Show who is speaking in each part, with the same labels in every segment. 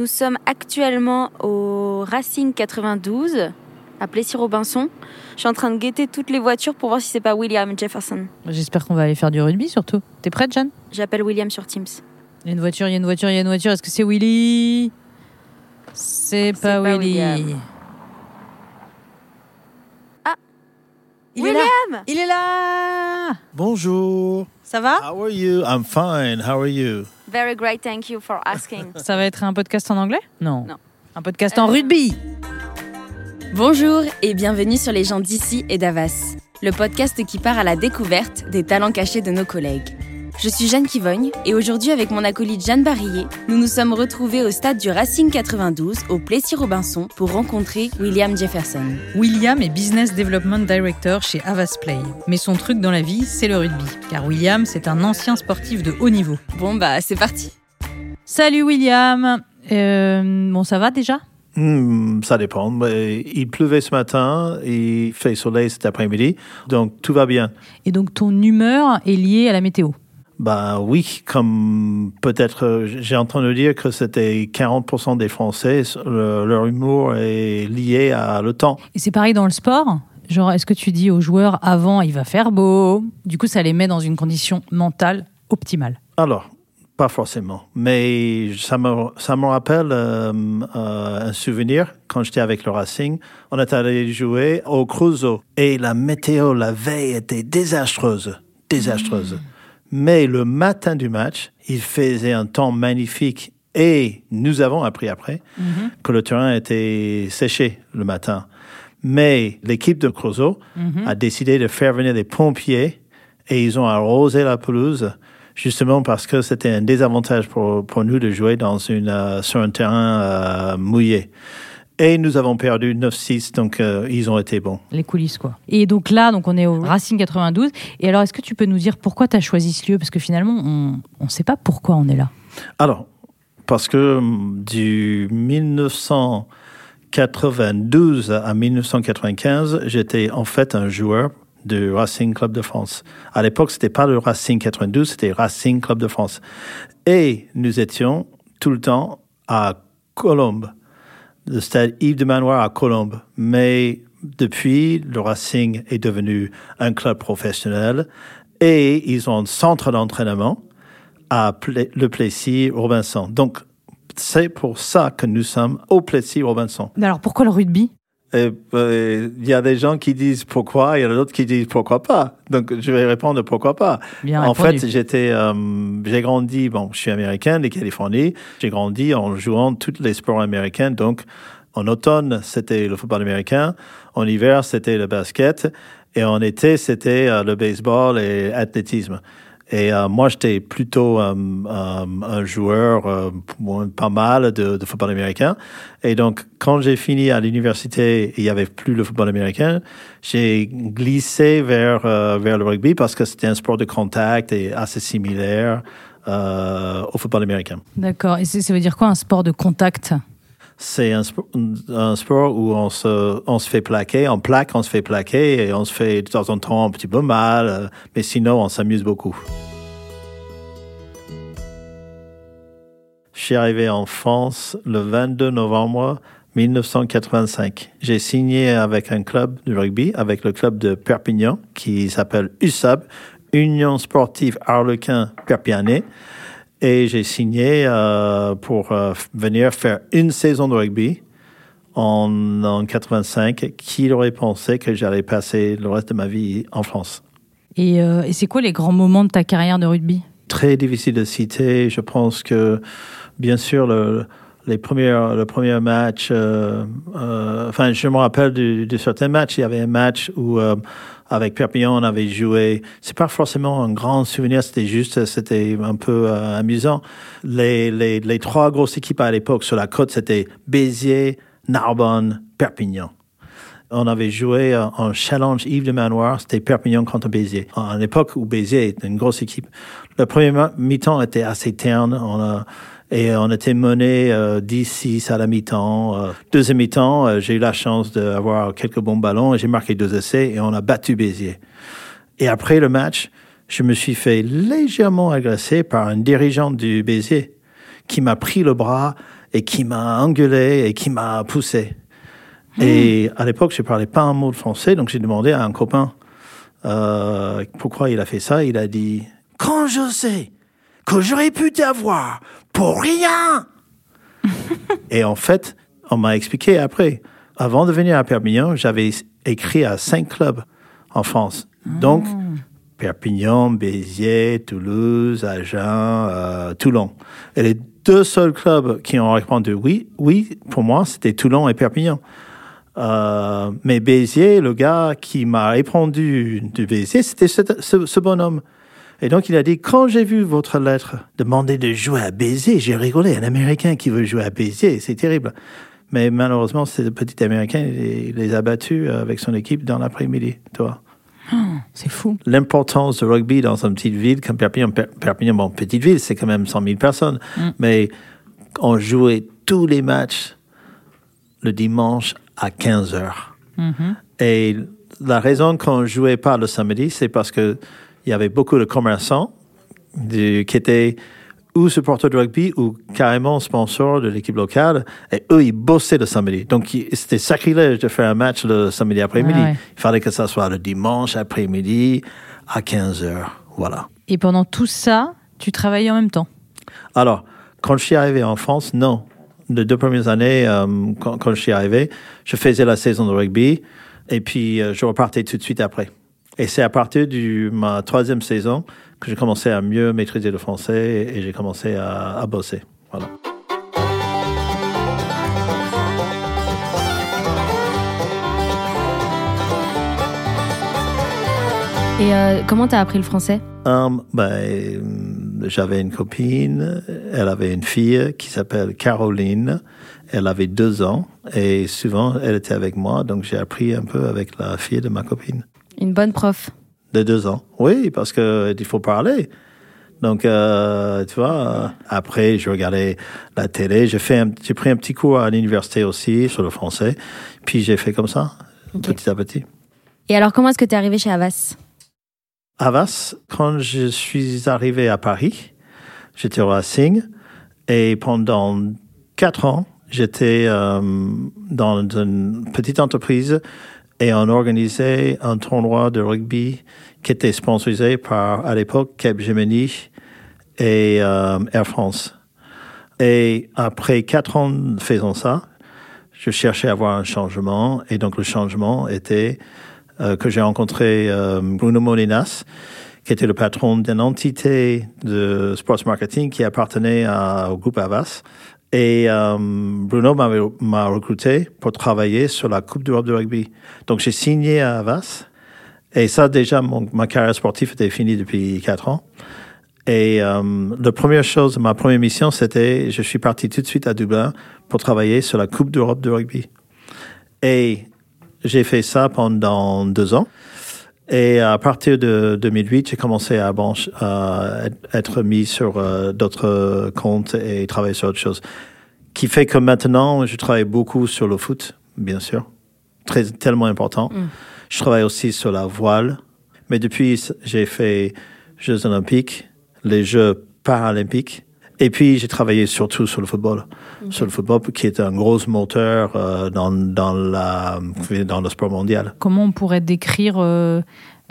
Speaker 1: Nous sommes actuellement au Racing 92 à Plessis-Robinson. Je suis en train de guetter toutes les voitures pour voir si c'est pas William Jefferson.
Speaker 2: J'espère qu'on va aller faire du rugby surtout. T'es prête, Jeanne?
Speaker 1: J'appelle William sur Teams.
Speaker 2: Il y a une voiture, il y a une voiture, il y a une voiture. Est-ce que c'est Willy? C'est pas,
Speaker 1: pas
Speaker 2: Willy.
Speaker 1: William. Ah
Speaker 2: Il est là
Speaker 1: William
Speaker 2: Il est là
Speaker 3: Bonjour.
Speaker 2: Ça va?
Speaker 3: How are you? I'm fine. How are you?
Speaker 1: Very great, thank you for asking.
Speaker 2: Ça va être un podcast en anglais? Non.
Speaker 1: Non.
Speaker 2: Un podcast en
Speaker 1: Euh,
Speaker 2: rugby
Speaker 4: Bonjour et bienvenue sur Les gens d'ici et d'Avas, le podcast qui part à la découverte des talents cachés de nos collègues. Je suis Jeanne Kivogne et aujourd'hui avec mon acolyte Jeanne Barillet, nous nous sommes retrouvés au stade du Racing 92 au Plessis-Robinson pour rencontrer William Jefferson.
Speaker 2: William est Business Development Director chez Avas Play. Mais son truc dans la vie, c'est le rugby. Car William, c'est un ancien sportif de haut niveau.
Speaker 4: Bon bah c'est parti
Speaker 2: Salut William Euh, Bon, ça va déjà?
Speaker 3: Hmm, ça dépend. mais il pleuvait ce matin, il fait soleil cet après-midi, donc tout va bien.
Speaker 2: Et donc ton humeur est liée à la météo?
Speaker 3: Bah oui, comme peut-être j'ai entendu dire que c'était 40% des Français, le- leur humour est lié à le temps.
Speaker 2: Et c'est pareil dans le sport Genre, est-ce que tu dis aux joueurs avant, il va faire beau? Du coup, ça les met dans une condition mentale optimale.
Speaker 3: Alors, pas forcément, mais ça me, ça me rappelle euh, euh, un souvenir quand j'étais avec le Racing. On est allé jouer au Cruzeau et la météo la veille était désastreuse, désastreuse. Mais le matin du match, il faisait un temps magnifique et nous avons appris après que le terrain était séché le matin. Mais l'équipe de Cruzeau a décidé de faire venir des pompiers et ils ont arrosé la pelouse justement parce que c'était un désavantage pour, pour nous de jouer dans une, euh, sur un terrain euh, mouillé. Et nous avons perdu 9-6, donc euh, ils ont été bons.
Speaker 2: Les coulisses, quoi. Et donc là, donc on est au Racing 92. Et alors, est-ce que tu peux nous dire pourquoi tu as choisi ce lieu? Parce que finalement, on ne sait pas pourquoi on est là.
Speaker 3: Alors, parce que hum, du 1992 à 1995, j'étais en fait un joueur du Racing Club de France. À l'époque, c'était pas le Racing 92, c'était Racing Club de France. Et nous étions tout le temps à Colombes, le stade Yves de Manoir à Colombes. Mais depuis, le Racing est devenu un club professionnel et ils ont un centre d'entraînement à le Plessis Robinson. Donc, c'est pour ça que nous sommes au Plessis Robinson.
Speaker 2: Mais alors, pourquoi le rugby?
Speaker 3: Et, euh, Il y a des gens qui disent pourquoi, il y en a d'autres qui disent pourquoi pas. Donc, je vais répondre pourquoi pas.
Speaker 2: Bien
Speaker 3: en
Speaker 2: répondu.
Speaker 3: fait, j'étais, euh, j'ai grandi, bon, je suis américain de Californie, j'ai grandi en jouant tous les sports américains. Donc, en automne, c'était le football américain, en hiver, c'était le basket, et en été, c'était euh, le baseball et l'athlétisme. Et euh, moi, j'étais plutôt euh, euh, un joueur pas mal de, de football américain. Et donc, quand j'ai fini à l'université, il y avait plus le football américain. J'ai glissé vers vers le rugby parce que c'était un sport de contact et assez similaire au football américain.
Speaker 2: D'accord. Et ça veut dire quoi un sport de contact?
Speaker 3: C'est un, spo- un sport où on se, on se fait plaquer, on plaque, on se fait plaquer et on se fait de temps en temps un petit peu mal, euh, mais sinon on s'amuse beaucoup. Je suis arrivé en France le 22 novembre 1985. J'ai signé avec un club de rugby, avec le club de Perpignan, qui s'appelle USAB, Union Sportive Arlequin Perpignanais. Et j'ai signé euh, pour euh, venir faire une saison de rugby en, en 85. Qui aurait pensé que j'allais passer le reste de ma vie en France?
Speaker 2: Et, euh, et c'est quoi les grands moments de ta carrière de rugby?
Speaker 3: Très difficile de citer. Je pense que, bien sûr, le, les premiers, le premier match, euh, euh, enfin, je me rappelle de, certains matchs. Il y avait un match où, euh, avec Perpignan, on avait joué. C'est pas forcément un grand souvenir, c'était juste, c'était un peu amusant. Les, trois grosses équipes à l'époque sur la côte, c'était Béziers, Narbonne, Perpignan. On avait joué en challenge Yves de Manoir, c'était Perpignan contre Béziers. À l'époque où Béziers était une grosse équipe. Le premier mi-temps était assez terne. Et on était mené euh, 10-6 à la mi-temps. Euh, deuxième mi-temps, euh, j'ai eu la chance d'avoir quelques bons ballons et j'ai marqué deux essais et on a battu Béziers. Et après le match, je me suis fait légèrement agresser par un dirigeant du Béziers qui m'a pris le bras et qui m'a engueulé et qui m'a poussé. Et à l'époque, je parlais pas un mot de français, donc j'ai demandé à un copain euh, pourquoi il a fait ça. Il a dit Quand je sais que j'aurais pu t'avoir pour rien Et en fait, on m'a expliqué après. Avant de venir à Perpignan, j'avais écrit à cinq clubs en France. Donc, Perpignan, Béziers, Toulouse, Agen, euh, Toulon. Et les deux seuls clubs qui ont répondu oui, oui, pour moi, c'était Toulon et Perpignan. Euh, mais Béziers, le gars qui m'a répondu de Béziers, c'était ce, ce- ce bonhomme. Et donc, il a dit, quand j'ai vu votre lettre demander de jouer à Béziers, j'ai rigolé. Un Américain qui veut jouer à Béziers, c'est terrible. Mais malheureusement, ce petit Américain, il les a battus avec son équipe dans l'après-midi, toi
Speaker 2: C'est fou.
Speaker 3: l'importance du rugby dans une petite ville comme Perpignan. Per- Perpignan, bon, petite ville, c'est quand même 100 000 personnes. Mais on jouait tous les matchs le dimanche à 15 heures. Et la raison qu'on jouait pas le samedi, c'est parce que il y avait beaucoup de commerçants du- qui étaient ou supporters de rugby ou carrément sponsors de l'équipe locale. Et eux, ils bossaient le samedi. Donc, c'était sacrilège de faire un match le samedi après-midi.
Speaker 2: Ouais.
Speaker 3: Il fallait que ça soit le dimanche après-midi à 15 heures. Voilà.
Speaker 2: Et pendant tout ça, tu travaillais en même temps?
Speaker 3: Alors, quand je suis arrivé en France, non. Les deux premières années, euh, quand, quand je suis arrivé, je faisais la saison de rugby et puis euh, je repartais tout de suite après. Et c'est à partir de ma troisième saison que j'ai commencé à mieux maîtriser le français et, et j'ai commencé à, à bosser. Voilà.
Speaker 1: Et euh, comment t'as appris le français?
Speaker 3: Um, ben, j'avais une copine, elle avait une fille qui s'appelle Caroline. Elle avait deux ans et souvent elle était avec moi, donc j'ai appris un peu avec la fille de ma copine
Speaker 1: Une bonne prof.
Speaker 3: de deux ans. Oui, parce que il faut parler. Donc, euh, tu vois, euh, après, je regardais la télé. J'ai fait, j'ai pris un petit cours à l'université aussi sur le français. Puis j'ai fait comme ça, petit à petit.
Speaker 1: Et alors, comment est-ce que t'es arrivé chez Havas?
Speaker 3: Havas, quand je suis arrivé à Paris, j'étais au Racing et pendant quatre ans, j'étais euh, dans une petite entreprise et on organisait un tournoi de rugby qui était sponsorisé par, à l'époque, Capgemini et euh, Air France. Et après quatre ans faisant ça, je cherchais à avoir un changement et donc le changement était euh, que j'ai rencontré euh, Bruno Molinas, qui était le patron d'une entité de sports marketing qui appartenait à- au groupe Avas. Et euh, Bruno m'a recruté pour travailler sur la Coupe d'Europe de rugby. Donc j'ai signé à Avas. Et ça, déjà, mon- ma carrière sportive était finie depuis quatre ans. Et euh, la première chose, ma première mission, c'était, je suis parti tout de suite à Dublin pour travailler sur la Coupe d'Europe de rugby. Et j'ai fait ça pendant deux ans. Et à partir de 2008, j'ai commencé à, être mis sur euh, d'autres comptes et travailler sur autre chose. Qui fait que maintenant, je travaille beaucoup sur le foot, bien sûr. Très, tellement important. Je travaille aussi sur la voile. Mais depuis, j'ai fait Jeux olympiques, les Jeux paralympiques. Et puis, j'ai travaillé surtout sur le football. Sur le football, qui est un gros moteur euh, dans, dans, la, dans le sport mondial.
Speaker 2: Comment on pourrait décrire euh,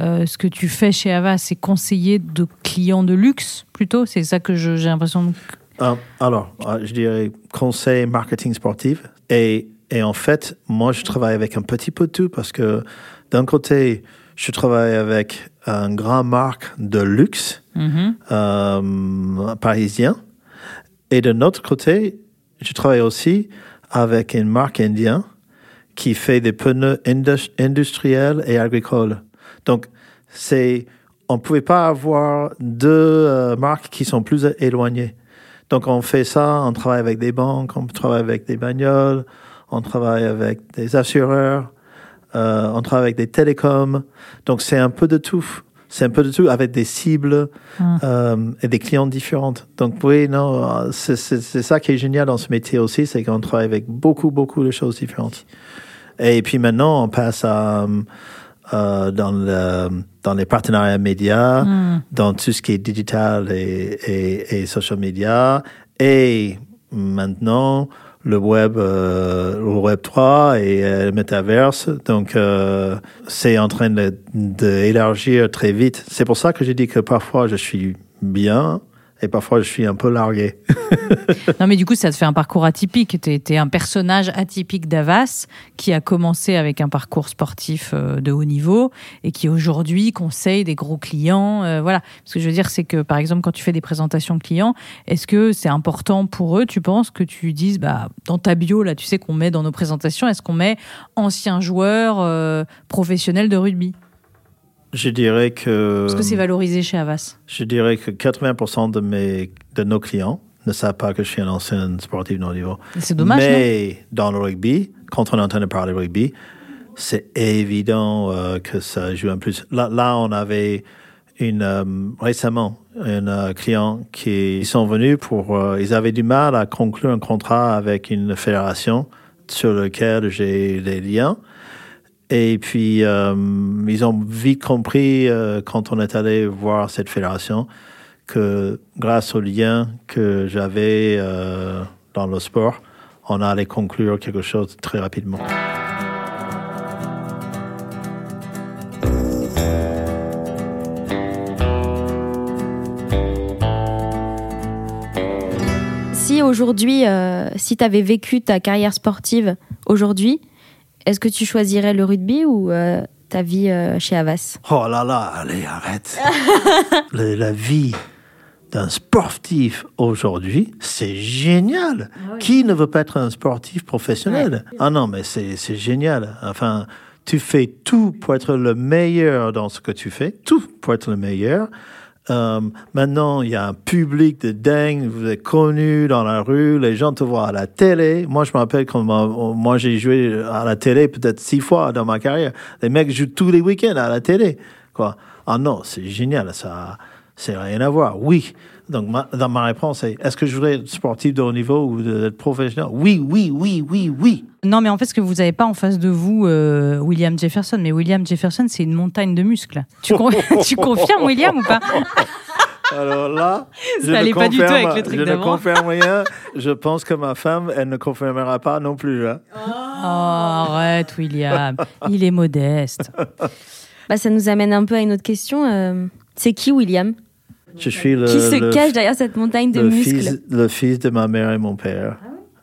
Speaker 2: euh, ce que tu fais chez Ava C'est conseiller de clients de luxe, plutôt? C'est ça que j'ai l'impression. de-
Speaker 3: alors, je dirais conseil marketing sportif. Et, et en fait, moi, je travaille avec un petit peu de tout parce que d'un côté, je travaille avec un grand marque de luxe
Speaker 2: Mhm.
Speaker 3: euh, parisien. Et de notre côté, je travaille aussi avec une marque indienne qui fait des pneus indus- industriels et agricoles. Donc, c'est, on pouvait pas avoir deux euh, marques qui sont plus éloignées. Donc, on fait ça, on travaille avec des banques, on travaille avec des bagnoles, on travaille avec des assureurs, euh, on travaille avec des télécoms. Donc, c'est un peu de tout. C'est un peu de tout avec des cibles euh, et des clients différents. Donc, oui, non, c'est ça qui est génial dans ce métier aussi, c'est qu'on travaille avec beaucoup, beaucoup de choses différentes. Et puis maintenant, on passe à, euh, dans, le, dans les partenariats médias, dans tout ce qui est digital et, et, et social media. Et maintenant le web, euh, le web 3 et euh, le métaverse. Donc, euh, c'est en train d'élargir très vite. C'est pour ça que j'ai dit que parfois je suis bien et parfois, je suis un peu largué.
Speaker 2: non, mais du coup, ça te fait un parcours atypique. Tu es, un personnage atypique d'Avas qui a commencé avec un parcours sportif euh, de haut niveau et qui aujourd'hui conseille des gros clients. Euh, voilà. Ce que je veux dire, c'est que par exemple, quand tu fais des présentations clients, est-ce que c'est important pour eux, tu penses, que tu dises, bah, dans ta bio, là, tu sais qu'on met dans nos présentations, est-ce qu'on met ancien joueur euh, professionnel de rugby?
Speaker 3: Je dirais que.
Speaker 2: Est-ce que c'est valorisé chez Avas
Speaker 3: Je dirais que 80% de, mes, de nos clients ne savent pas que je suis un ancien sportif de haut niveau.
Speaker 2: C'est dommage.
Speaker 3: Mais dans le rugby, quand on entend parler de rugby, c'est évident euh, que ça joue un plus. Là, là on avait une, euh, récemment un euh, client qui sont venus pour. ils avaient du mal à conclure un contrat avec une fédération sur lequel j'ai des liens. Et puis, euh, ils ont vite compris, euh, quand on est allé voir cette fédération, que grâce au lien que j'avais euh, dans le sport, on allait conclure quelque chose très rapidement.
Speaker 1: Si aujourd'hui, si tu avais vécu ta carrière sportive aujourd'hui, est-ce que tu choisirais le rugby ou euh, ta vie euh, chez Havas?
Speaker 3: Oh là là, allez, arrête. la, vie d'un sportif aujourd'hui, c'est génial. Ah Qui ne veut pas être un sportif professionnel? Ah non, mais c'est génial. Enfin, tu fais tout pour être le meilleur dans ce que tu fais, tout pour être le meilleur. Euh, maintenant, il y a un public de dingue. Vous êtes connu dans la rue. Les gens te voient à la télé. Moi, je me rappelle quand moi, j'ai joué à la télé peut-être six fois dans ma carrière. Les mecs jouent tous les week-ends à la télé. Quoi. Ah non, c'est génial. Ça, c'est rien à voir. Oui. Donc, dans ma réponse, c'est est-ce que je voudrais être sportif de haut niveau ou être professionnel? Oui, oui, oui, oui, oui.
Speaker 2: Non, mais en fait, ce que vous n'avez pas en face de vous, euh, William Jefferson, mais William Jefferson, c'est une montagne de muscles. Tu, tu confirmes, William, ou pas?
Speaker 3: Alors là,
Speaker 2: ça n'allait pas du tout avec le truc
Speaker 3: Je ne confirme rien. Je pense que ma femme, elle ne confirmera pas non plus. Hein.
Speaker 2: Oh, arrête, William. Il est modeste.
Speaker 1: Bah, ça nous amène un peu à une autre question. Euh, c'est qui William?
Speaker 3: Je suis le,
Speaker 1: Qui se cache derrière cette montagne de muscles
Speaker 3: fils, Le fils de ma mère et mon père.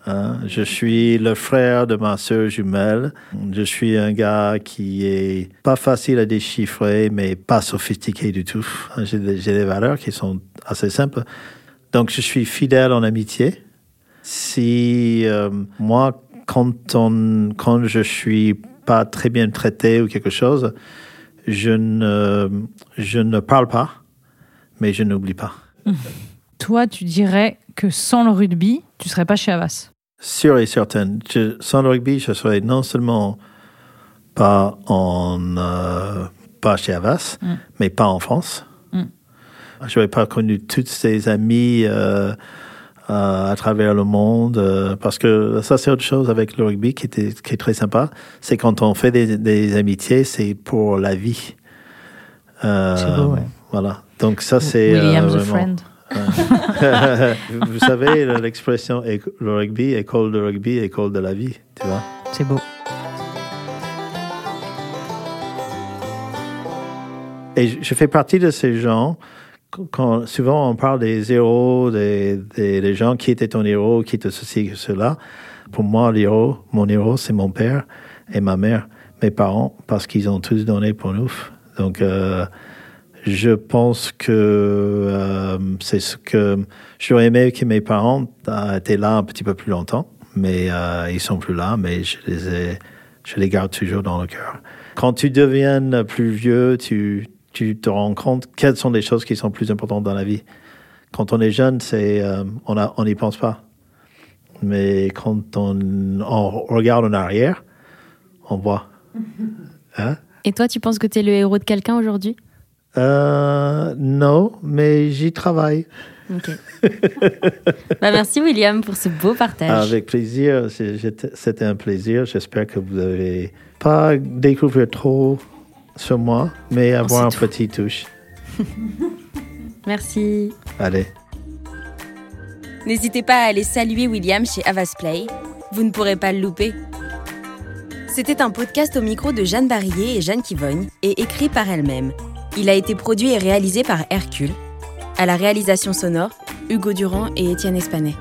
Speaker 3: Hein? Je suis le frère de ma sœur jumelle. Je suis un gars qui est pas facile à déchiffrer, mais pas sophistiqué du tout. J'ai des, valeurs qui sont assez simples. Donc, je suis fidèle en amitié. Si euh, moi, quand, on, quand je suis pas très bien traité ou quelque chose, je ne, je ne parle pas mais je n'oublie pas.
Speaker 2: Toi, tu dirais que sans le rugby, tu serais pas chez Havas
Speaker 3: Sûr et certain. sans le rugby, je serais non seulement pas, en, euh, pas chez Havas, mm. mais pas en France. Mm. Je n'aurais pas connu toutes ces amis euh, euh, à travers le monde, parce que ça, c'est autre chose avec le rugby qui, était, qui est très sympa. C'est quand on fait des, des amitiés, c'est pour la vie.
Speaker 2: c'est beau, ouais.
Speaker 3: Voilà. Donc ça, c'est...
Speaker 2: William the Friend.
Speaker 3: Vous savez, l'expression le rugby, école de rugby, école de la vie, tu vois.
Speaker 2: C'est beau.
Speaker 3: Et je fais partie de ces gens, quand souvent on parle des héros, des, des, gens qui étaient ton héros, qui te ceci, que cela. Pour moi, l'héros, mon héros, c'est mon père et ma mère, mes parents, parce qu'ils ont tous donné pour nous. Donc, euh, je pense que euh, c'est ce que j'aurais aimé que mes parents étaient là un petit peu plus longtemps, mais euh, ils sont plus là, mais je les ai, je les garde toujours dans le cœur. Quand tu deviens plus vieux, tu, tu te rends compte quelles sont les choses qui sont plus importantes dans la vie. Quand on est jeune, c'est euh, on a, on n'y pense pas. Mais quand on, on regarde en arrière, on voit.
Speaker 1: Hein? Et toi, tu penses que tu es le héros de quelqu'un aujourd'hui?
Speaker 3: Euh, non, mais j'y travaille.
Speaker 1: bah, merci William pour ce beau partage.
Speaker 3: Avec plaisir, c'était un plaisir. J'espère que vous n'avez pas découvert trop sur moi, mais avoir un petit touche.
Speaker 1: merci.
Speaker 3: Allez.
Speaker 1: N'hésitez pas à aller saluer William chez Avas Play. Vous ne pourrez pas le louper. C'était un podcast au micro de Jeanne Barillet et Jeanne Kivogne et écrit par elle-même. Il a été produit et réalisé par Hercule. À la réalisation sonore, Hugo Durand et Étienne Espanet.